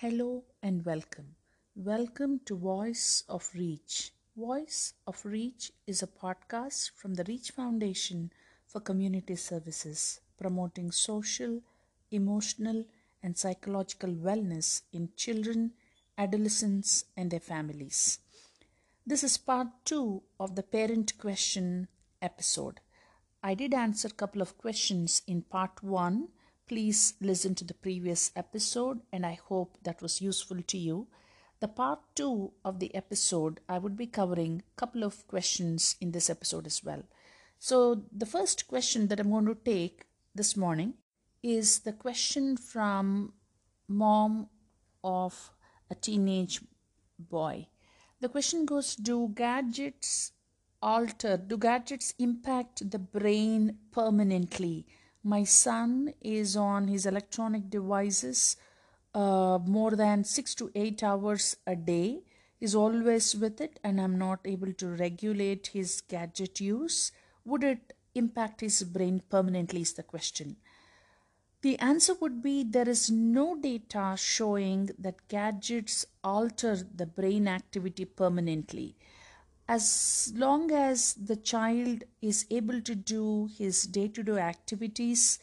Hello and welcome. Welcome to Voice of Reach. Voice of Reach is a podcast from the Reach Foundation for Community Services, promoting social, emotional, and psychological wellness in children, adolescents, and their families. This is part two of the parent question episode. I did answer a couple of questions in part one Please listen to the previous episode, and I hope that was useful to you. The part two of the episode, I would be covering a couple of questions in this episode as well. So, the first question that I'm going to take this morning is the question from mom of a teenage boy. The question goes Do gadgets alter, do gadgets impact the brain permanently? My son is on his electronic devices uh, more than six to eight hours a day. Is always with it and i'm not able to regulate his gadget use. Would it impact his brain permanently is the question. The answer would be there is no data showing that gadgets alter the brain activity permanently as long as the child is able to do his day to day activities,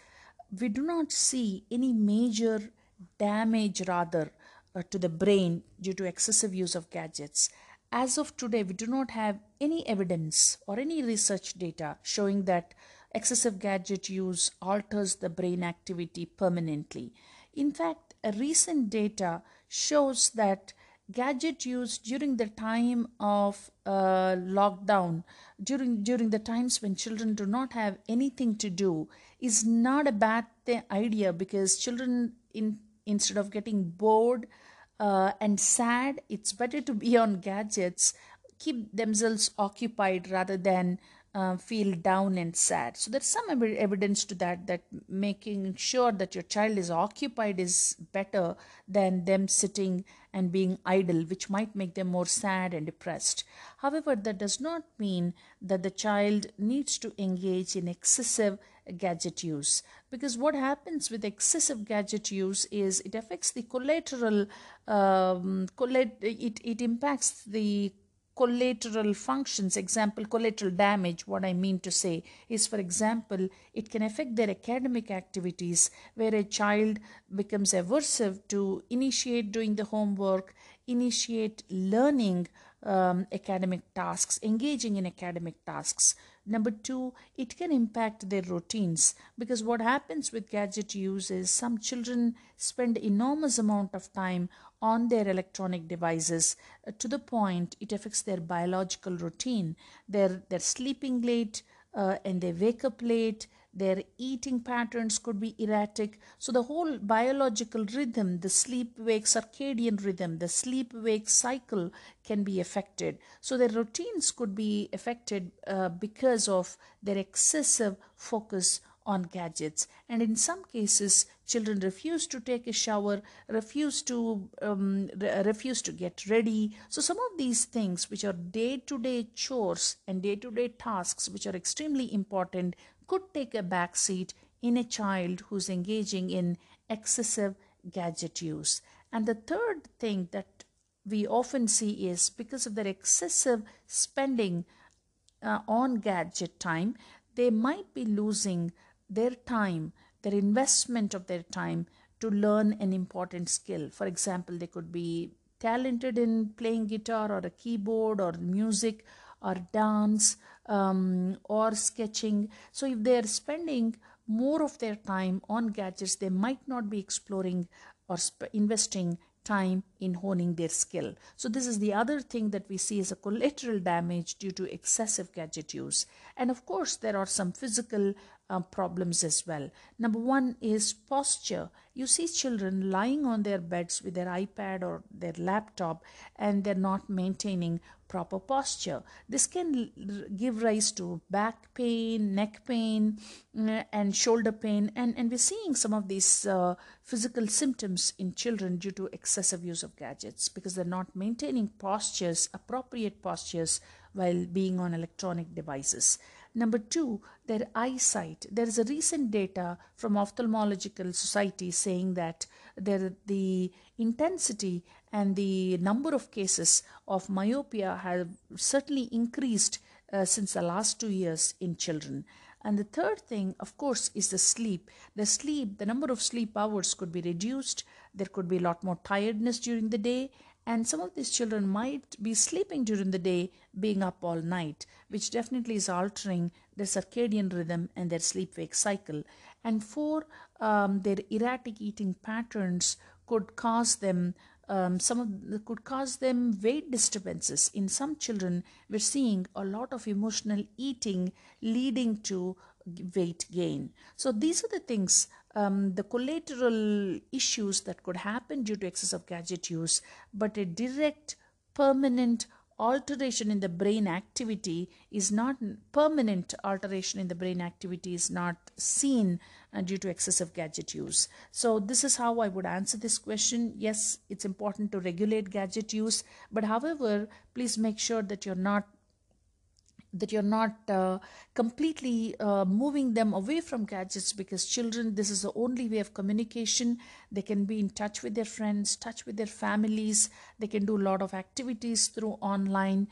we do not see any major damage, rather, uh, to the brain due to excessive use of gadgets. As of today, we do not have any evidence or any research data showing that excessive gadget use alters the brain activity permanently. In fact, recent data shows that gadget use during the time of uh, lockdown during during the times when children do not have anything to do is not a bad th- idea because children in instead of getting bored uh, and sad it's better to be on gadgets keep themselves occupied rather than uh, feel down and sad. So there's some ev- evidence to that that making sure that your child is occupied is better than them sitting and being idle which might make them more sad and depressed. However that does not mean that the child needs to engage in excessive gadget use because what happens with excessive gadget use is it affects the collateral um, collat- it, it impacts the collateral functions example collateral damage what i mean to say is for example it can affect their academic activities where a child becomes aversive to initiate doing the homework initiate learning um, academic tasks engaging in academic tasks. Number two it can impact their routines because what happens with gadget use is some children spend enormous amount of time on their electronic devices uh, to the point it affects their biological routine. They're they're sleeping late uh, and they wake up late their eating patterns could be erratic. So the whole biological rhythm the sleep wake circadian rhythm the sleep wake cycle can be affected. So their routines could be affected uh, because of their excessive focus on gadgets. And in some cases children refuse to take a shower refuse to um, re- refuse to get ready. So some of these things which are day to day chores and day to day tasks which are extremely important could take a back seat in a child who's engaging in excessive gadget use. And the third thing that we often see is because of their excessive spending uh, on gadget time they might be losing their time, their investment of their time to learn an important skill. For example, they could be talented in playing guitar or a keyboard or music or dance um, or sketching. So, if they are spending more of their time on gadgets, they might not be exploring or sp- investing time in honing their skill. So, this is the other thing that we see as a collateral damage due to excessive gadget use. And of course, there are some physical uh, problems as well. Number one is posture. You see children lying on their beds with their iPad or their laptop and they're not maintaining proper posture. This can give rise to back pain, neck pain, mm, and shoulder pain. And, and we're seeing some of these uh, physical symptoms in children due to excessive use of gadgets because they're not maintaining postures, appropriate postures, while being on electronic devices. Number two, their eyesight. There is a recent data from Ophthalmological Society saying that there, the intensity and the number of cases of myopia have certainly increased uh, since the last two years in children. And the third thing, of course, is the sleep. The sleep, the number of sleep hours could be reduced. There could be a lot more tiredness during the day. And some of these children might be sleeping during the day, being up all night, which definitely is altering their circadian rhythm and their sleep wake cycle. And four, um, their erratic eating patterns could cause them um, some of could cause them weight disturbances in some children we're seeing a lot of emotional eating leading to weight gain so these are the things um, the collateral issues that could happen due to excessive gadget use but a direct permanent alteration in the brain activity is not permanent alteration in the brain activity is not seen uh, due to excessive gadget use. So this is how i would answer this question. Yes it's important to regulate gadget use but however please make sure that you're not that you're not uh, completely uh, moving them away from gadgets because children this is the only way of communication. They can be in touch with their friends touch with their families. They can do a lot of activities through online.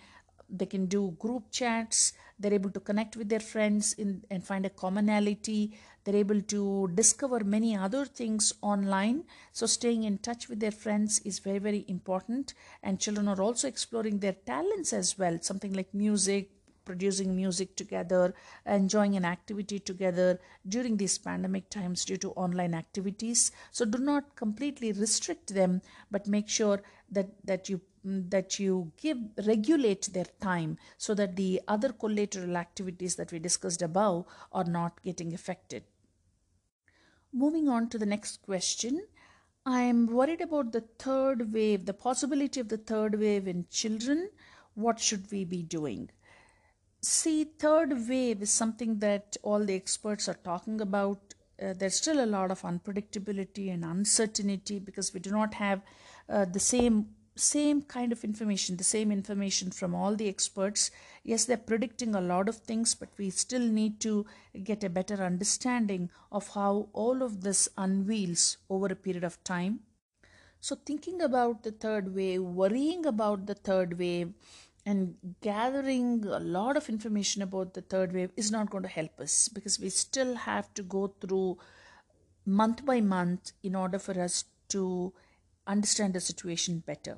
They can do group chats. They're able to connect with their friends in, and find a commonality. They're able to discover many other things online. So staying in touch with their friends is very very important. And children are also exploring their talents as well something like music producing music together, enjoying an activity together during these pandemic times due to online activities. So do not completely restrict them, but make sure that, that you that you give regulate their time so that the other collateral activities that we discussed above are not getting affected. Moving on to the next question. I am worried about the third wave, the possibility of the third wave in children. What should we be doing? See, third wave is something that all the experts are talking about. Uh, there's still a lot of unpredictability and uncertainty because we do not have uh, the same same kind of information, the same information from all the experts. Yes, they're predicting a lot of things, but we still need to get a better understanding of how all of this unveils over a period of time. So, thinking about the third wave, worrying about the third wave, and gathering a lot of information about the third wave is not going to help us because we still have to go through month by month in order for us to understand the situation better.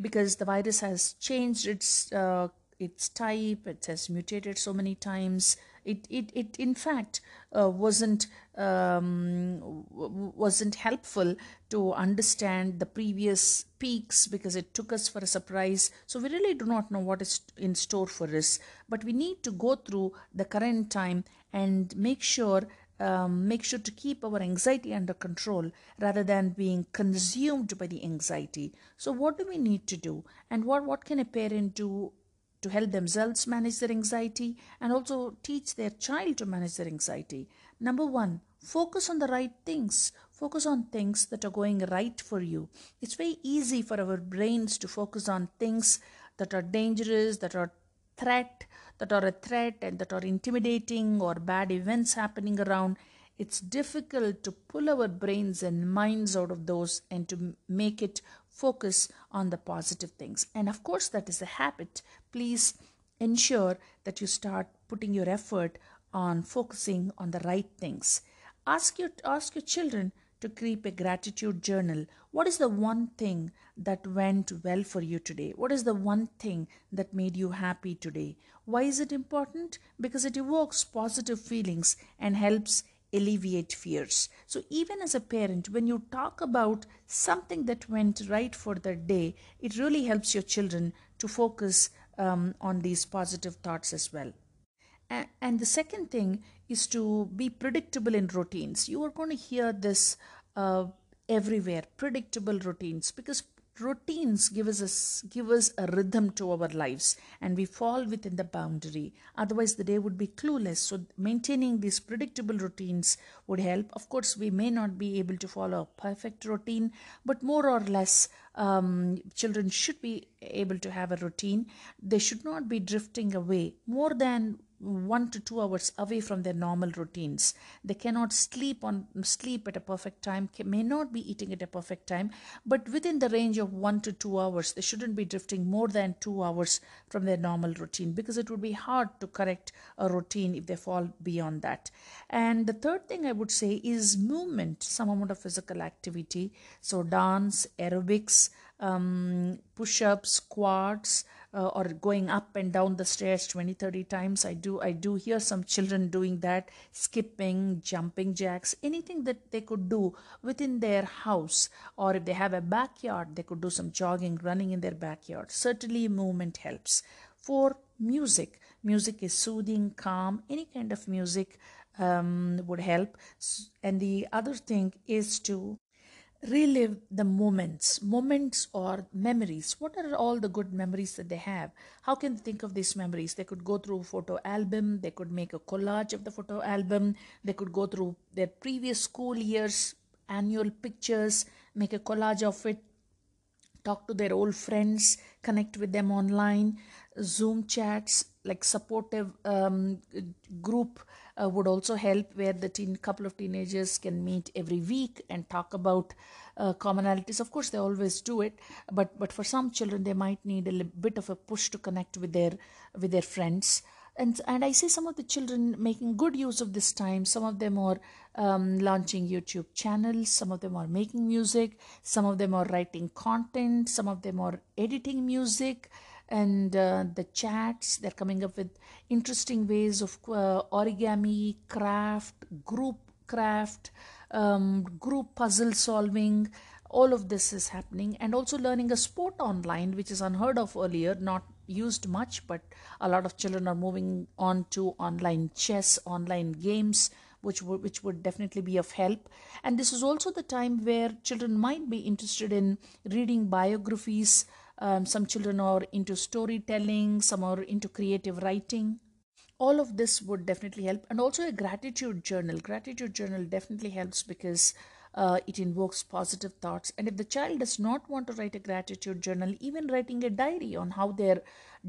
Because the virus has changed its uh, its type it has mutated so many times it it, it in fact uh, wasn't um, wasn't helpful to understand the previous peaks because it took us for a surprise. So we really do not know what is in store for us. But we need to go through the current time and make sure um, make sure to keep our anxiety under control rather than being consumed by the anxiety. So what do we need to do? And what what can a parent do to help themselves manage their anxiety and also teach their child to manage their anxiety. Number one, focus on the right things. Focus on things that are going right for you. It's very easy for our brains to focus on things that are dangerous, that are threat, that are a threat and that are intimidating or bad events happening around it's difficult to pull our brains and minds out of those and to make it focus on the positive things. And of course, that is a habit. Please ensure that you start putting your effort on focusing on the right things. Ask your, ask your children to keep a gratitude journal. What is the one thing that went well for you today? What is the one thing that made you happy today? Why is it important? Because it evokes positive feelings and helps alleviate fears. So, even as a parent, when you talk about something that went right for the day, it really helps your children to focus um, on these positive thoughts as well. And, the second thing is to be predictable in routines. You are going to hear this uh, everywhere predictable routines because routines give us a, give us a rhythm to our lives and we fall within the boundary. Otherwise the day would be clueless. So maintaining these predictable routines would help. Of course we may not be able to follow a perfect routine but more or less um, children should be able to have a routine. They should not be drifting away. More than one to two hours away from their normal routines. They cannot sleep on sleep at a perfect time, may not be eating at a perfect time, but within the range of one to two hours, they shouldn't be drifting more than two hours from their normal routine because it would be hard to correct a routine if they fall beyond that. And the third thing I would say is movement, some amount of physical activity. So dance, aerobics, um, push-ups, squats uh, or going up and down the stairs 20 30 times. I do i do hear some children doing that skipping jumping jacks anything that they could do within their house. Or if they have a backyard they could do some jogging running in their backyard. Certainly movement helps. For music music is soothing calm any kind of music um, would help. And the other thing is to relive the moments. Moments or memories. What are all the good memories that they have? How can they think of these memories? They could go through photo album. They could make a collage of the photo album. They could go through their previous school years annual pictures make a collage of it talk to their old friends connect with them online zoom chats like supportive um, group uh, would also help where the teen couple of teenagers can meet every week and talk about uh, commonalities. Of course they always do it but but for some children they might need a bit of a push to connect with their with their friends. And and i see some of the children making good use of this time. Some of them are um, launching youtube channels. Some of them are making music. Some of them are writing content. Some of them are editing music and uh, the chats they're coming up with interesting ways of uh, origami craft group craft um, group puzzle solving. All of this is happening and also learning a sport online which is unheard of earlier not used much but a lot of children are moving on to online chess online games which would which would definitely be of help. And this is also the time where children might be interested in reading biographies um, some children are into storytelling, some are into creative writing. All of this would definitely help, and also a gratitude journal. Gratitude journal definitely helps because uh, it invokes positive thoughts. And if the child does not want to write a gratitude journal, even writing a diary on how their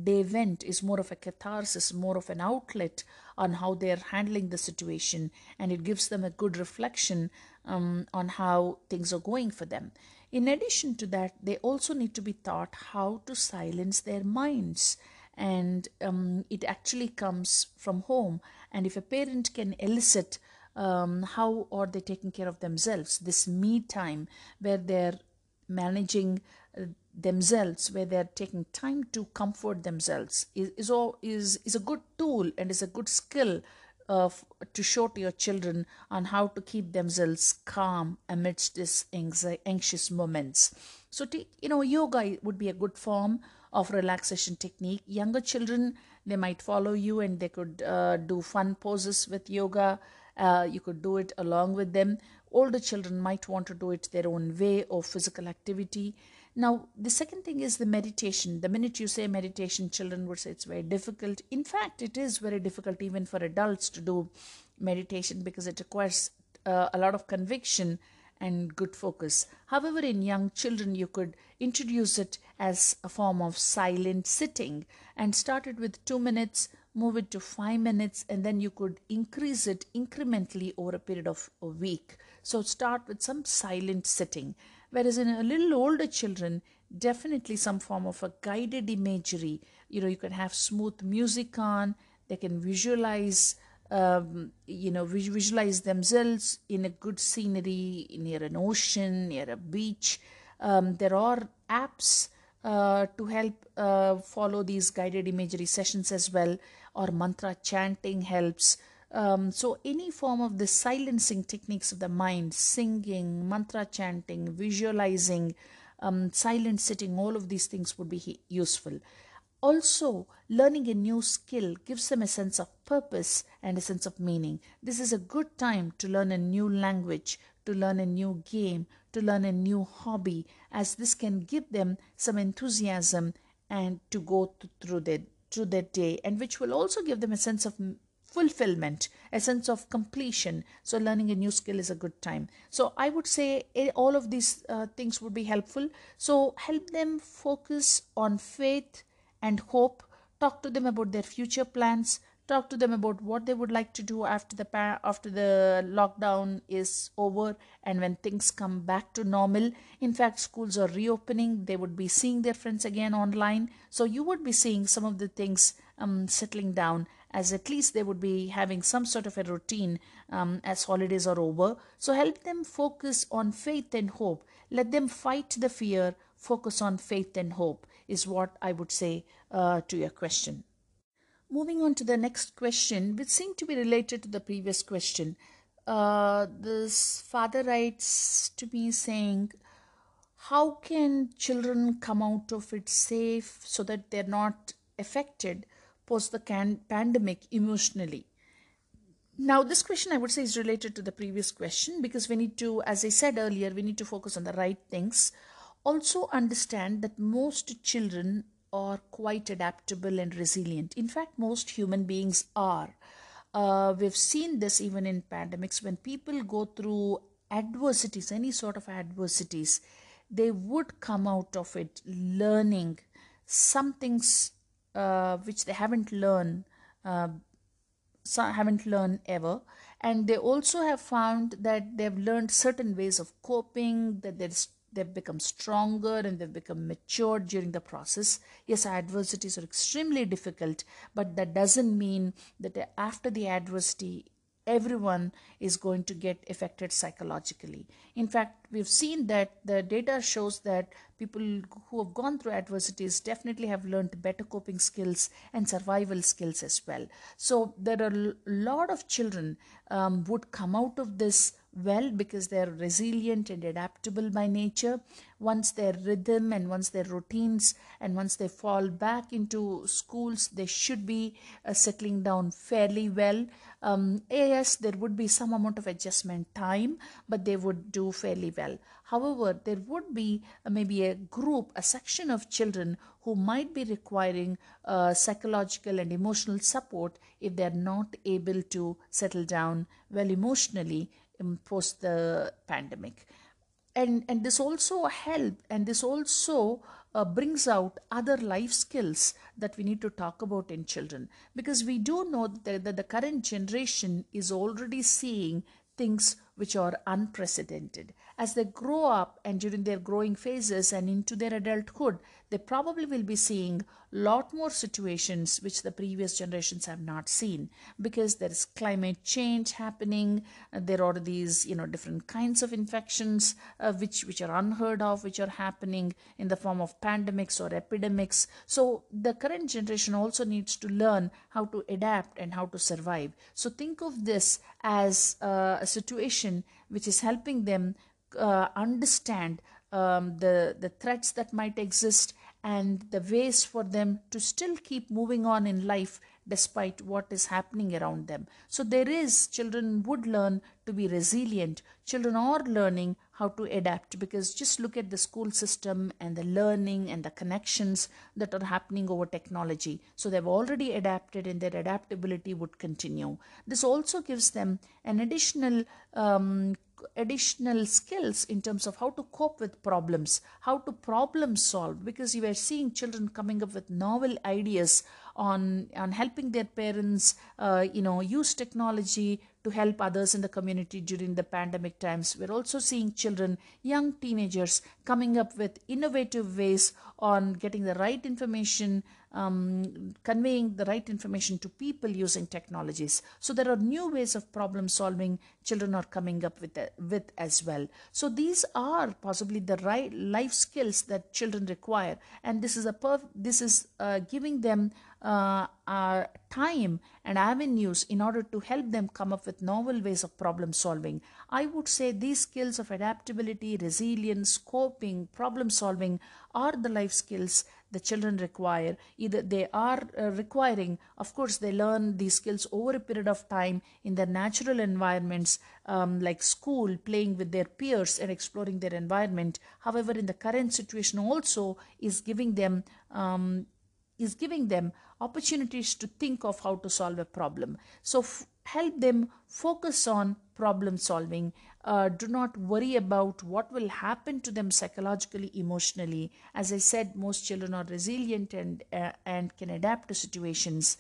day went is more of a catharsis, more of an outlet on how they're handling the situation, and it gives them a good reflection um, on how things are going for them. In addition to that, they also need to be taught how to silence their minds. And um, it actually comes from home. And if a parent can elicit um, how are they taking care of themselves, this me time where they're managing uh, themselves, where they're taking time to comfort themselves, is, is, all, is, is a good tool and is a good skill uh, to show to your children on how to keep themselves calm amidst this anxious moments. So, you know, yoga would be a good form of relaxation technique. Younger children, they might follow you and they could uh, do fun poses with yoga. Uh, you could do it along with them. Older children might want to do it their own way or physical activity. Now, the second thing is the meditation. The minute you say meditation, children would say it's very difficult. In fact, it is very difficult even for adults to do meditation because it requires uh, a lot of conviction and good focus. However, in young children, you could introduce it as a form of silent sitting and start it with two minutes, move it to five minutes, and then you could increase it incrementally over a period of a week. So, start with some silent sitting Whereas in a little older children, definitely some form of a guided imagery. You know, you can have smooth music on, they can visualize, um, you know, visualize themselves in a good scenery near an ocean, near a beach. Um, there are apps uh, to help uh, follow these guided imagery sessions as well, or mantra chanting helps. Um, so, any form of the silencing techniques of the mind, singing, mantra chanting, visualizing, um, silent sitting, all of these things would be useful. Also, learning a new skill gives them a sense of purpose and a sense of meaning. This is a good time to learn a new language, to learn a new game, to learn a new hobby, as this can give them some enthusiasm and to go through their through their day, and which will also give them a sense of fulfillment, a sense of completion. So, learning a new skill is a good time. So, I would say eh, all of these uh, things would be helpful. So, help them focus on faith and hope. Talk to them about their future plans. talk to them about what they would like to do after the after the lockdown is over and when things come back to normal in fact schools are reopening they would be seeing their friends again online so you would be seeing some of the things um, settling down as at least they would be having some sort of a routine um, as holidays are over. So help them focus on faith and hope. Let them fight the fear. Focus on faith and hope is what i would say uh, to your question. Moving on to the next question which seemed to be related to the previous question. Uh, this father writes to me saying how can children come out of it safe so that they're not affected post the can- pandemic emotionally. Now this question i would say is related to the previous question because we need to as i said earlier we need to focus on the right things. Also understand that most children are quite adaptable and resilient. In fact most human beings are. Uh, we've seen this even in pandemics. When people go through adversities any sort of adversities they would come out of it learning some things uh, which they haven't learned uh, haven't learned ever. And they also have found that they've learned certain ways of coping that there's they've become stronger and they've become matured during the process. Yes adversities are extremely difficult but that doesn't mean that after the adversity everyone is going to get affected psychologically. In fact, we've seen that the data shows that people who have gone through adversities definitely have learned better coping skills and survival skills as well. So there are a lot of children um, would come out of this well because they're resilient and adaptable by nature. Once their rhythm and once their routines and once they fall back into schools they should be uh, settling down fairly well. Um, yes there would be some amount of adjustment time but they would do fairly well. However there would be uh, maybe a group a section of children who might be requiring uh, psychological and emotional support if they're not able to settle down well emotionally post the pandemic. And and this also help and this also uh, brings out other life skills that we need to talk about in children. Because we do know that, that the current generation is already seeing things which are unprecedented. As they grow up and during their growing phases and into their adulthood they probably will be seeing lot more situations which the previous generations have not seen. Because there is climate change happening uh, there are these you know different kinds of infections uh, which which are unheard of which are happening in the form of pandemics or epidemics. So the current generation also needs to learn how to adapt and how to survive. So think of this as uh, a situation which is helping them uh, understand um, the the threats that might exist and the ways for them to still keep moving on in life despite what is happening around them. So there is children would learn to be resilient. Children are learning how to adapt. Because just look at the school system and the learning and the connections that are happening over technology. So they've already adapted and their adaptability would continue. This also gives them an additional um, additional skills in terms of how to cope with problems, how to problem solve, because you are seeing children coming up with novel ideas on on helping their parents, uh, you know, use technology to help others in the community during the pandemic times. We're also seeing children, young teenagers, coming up with innovative ways on getting the right information, um, conveying the right information to people using technologies. So there are new ways of problem solving children are coming up with, uh, with as well. So these are possibly the right life skills that children require, and this is a perf- this is uh, giving them uh, time and avenues in order to help them come up with novel ways of problem solving. I would say these skills of adaptability, resilience, coping, problem solving are the life skills the children require either they are uh, requiring of course they learn these skills over a period of time in their natural environments um, like school playing with their peers and exploring their environment however in the current situation also is giving them um, is giving them opportunities to think of how to solve a problem. So f- help them focus on problem solving. Uh, do not worry about what will happen to them psychologically emotionally. As i said most children are resilient and uh, and can adapt to situations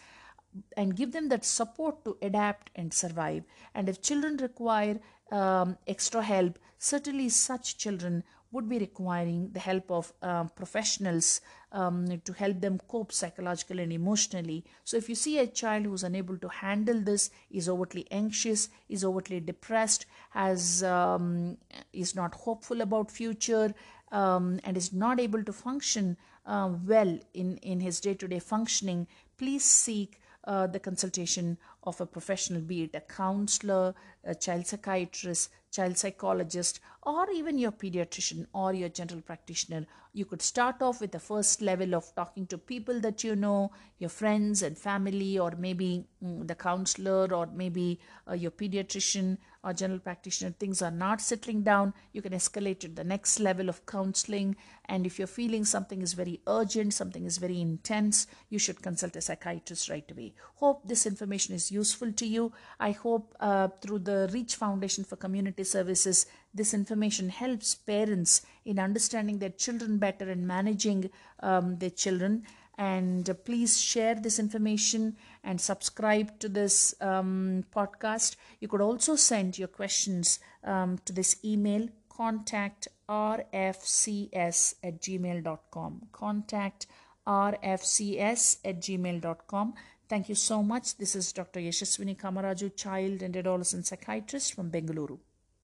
and give them that support to adapt and survive. And if children require um, extra help, certainly such children would be requiring the help of um, professionals um, to help them cope psychologically and emotionally. So, if you see a child who's unable to handle this, is overtly anxious, is overtly depressed, has um, is not hopeful about future, um, and is not able to function uh, well in in his day to day functioning, please seek uh, the consultation of a professional, be it a counselor, a child psychiatrist, child psychologist, or even your pediatrician or your general practitioner. You could start off with the first level of talking to people that you know, your friends and family, or maybe mm, the counselor, or maybe uh, your pediatrician or general practitioner. Things are not settling down. You can escalate to the next level of counseling. And if you're feeling something is very urgent, something is very intense, you should consult a psychiatrist right away. Hope this information is useful to you. I hope uh, through the Reach Foundation for Community Services, this information helps parents in understanding their children better and managing um, their children. And please share this information and subscribe to this um, podcast. You could also send your questions um, to this email contact rfcs at gmail.com. Contact rfcs at gmail.com. Thank you so much. This is Dr. Yashaswini Kamaraju, child and adolescent psychiatrist from Bengaluru.